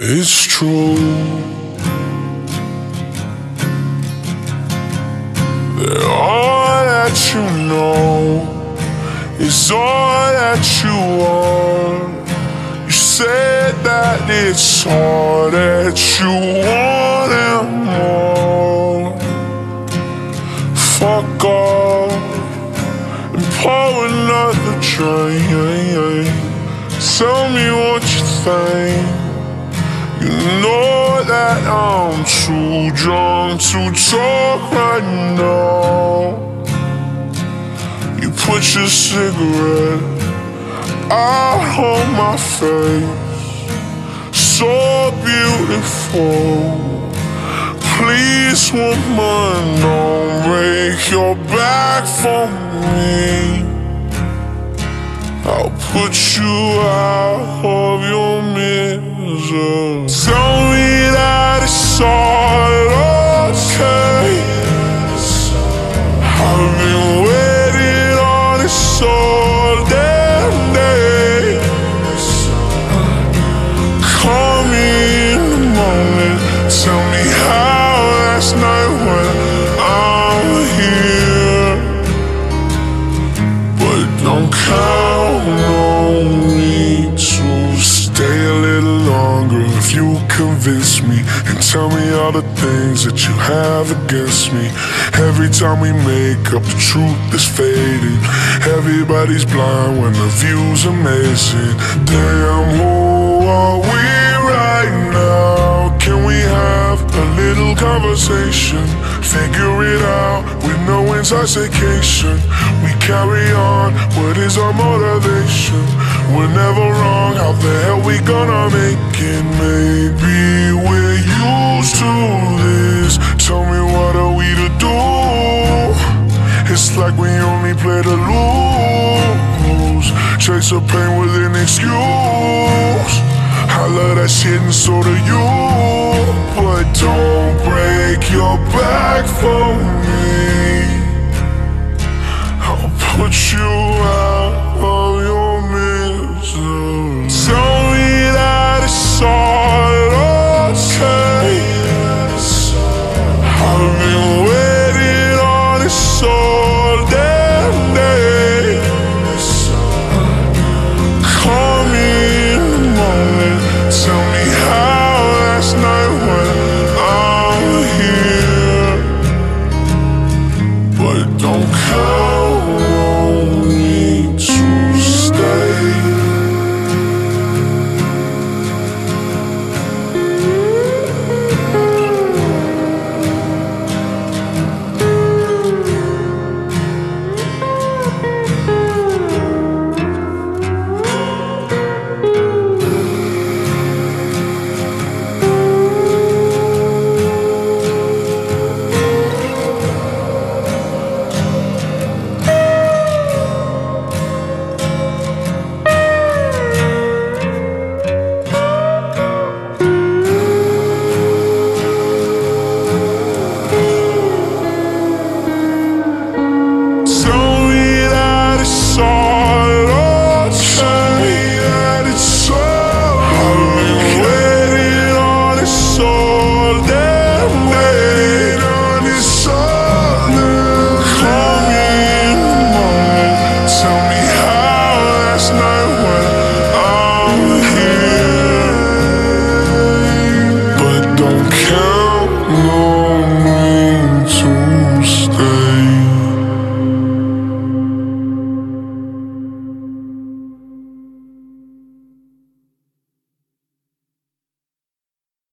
It's true that all that you know is all that you want. You said that it's all that you want and more. Fuck off and pour another drink. Tell me what you think. You know that I'm too drunk to talk right now. You put your cigarette out on my face, so beautiful. Please, woman, don't break your back for me. Put you out of your misery. Tell me that it's all convince me and tell me all the things that you have against me. Every time we make up, the truth is fading. Everybody's blind when the view's amazing. Damn, who are we right now? Can we have a little conversation? Figure it out with no intoxication. We carry on. What is our motivation? We're never wrong. How the hell we gonna make it? Maybe we're used to this. Tell me what are we to do? It's like we only play to lose. Chase the pain with an excuse. I love that shit and so do you.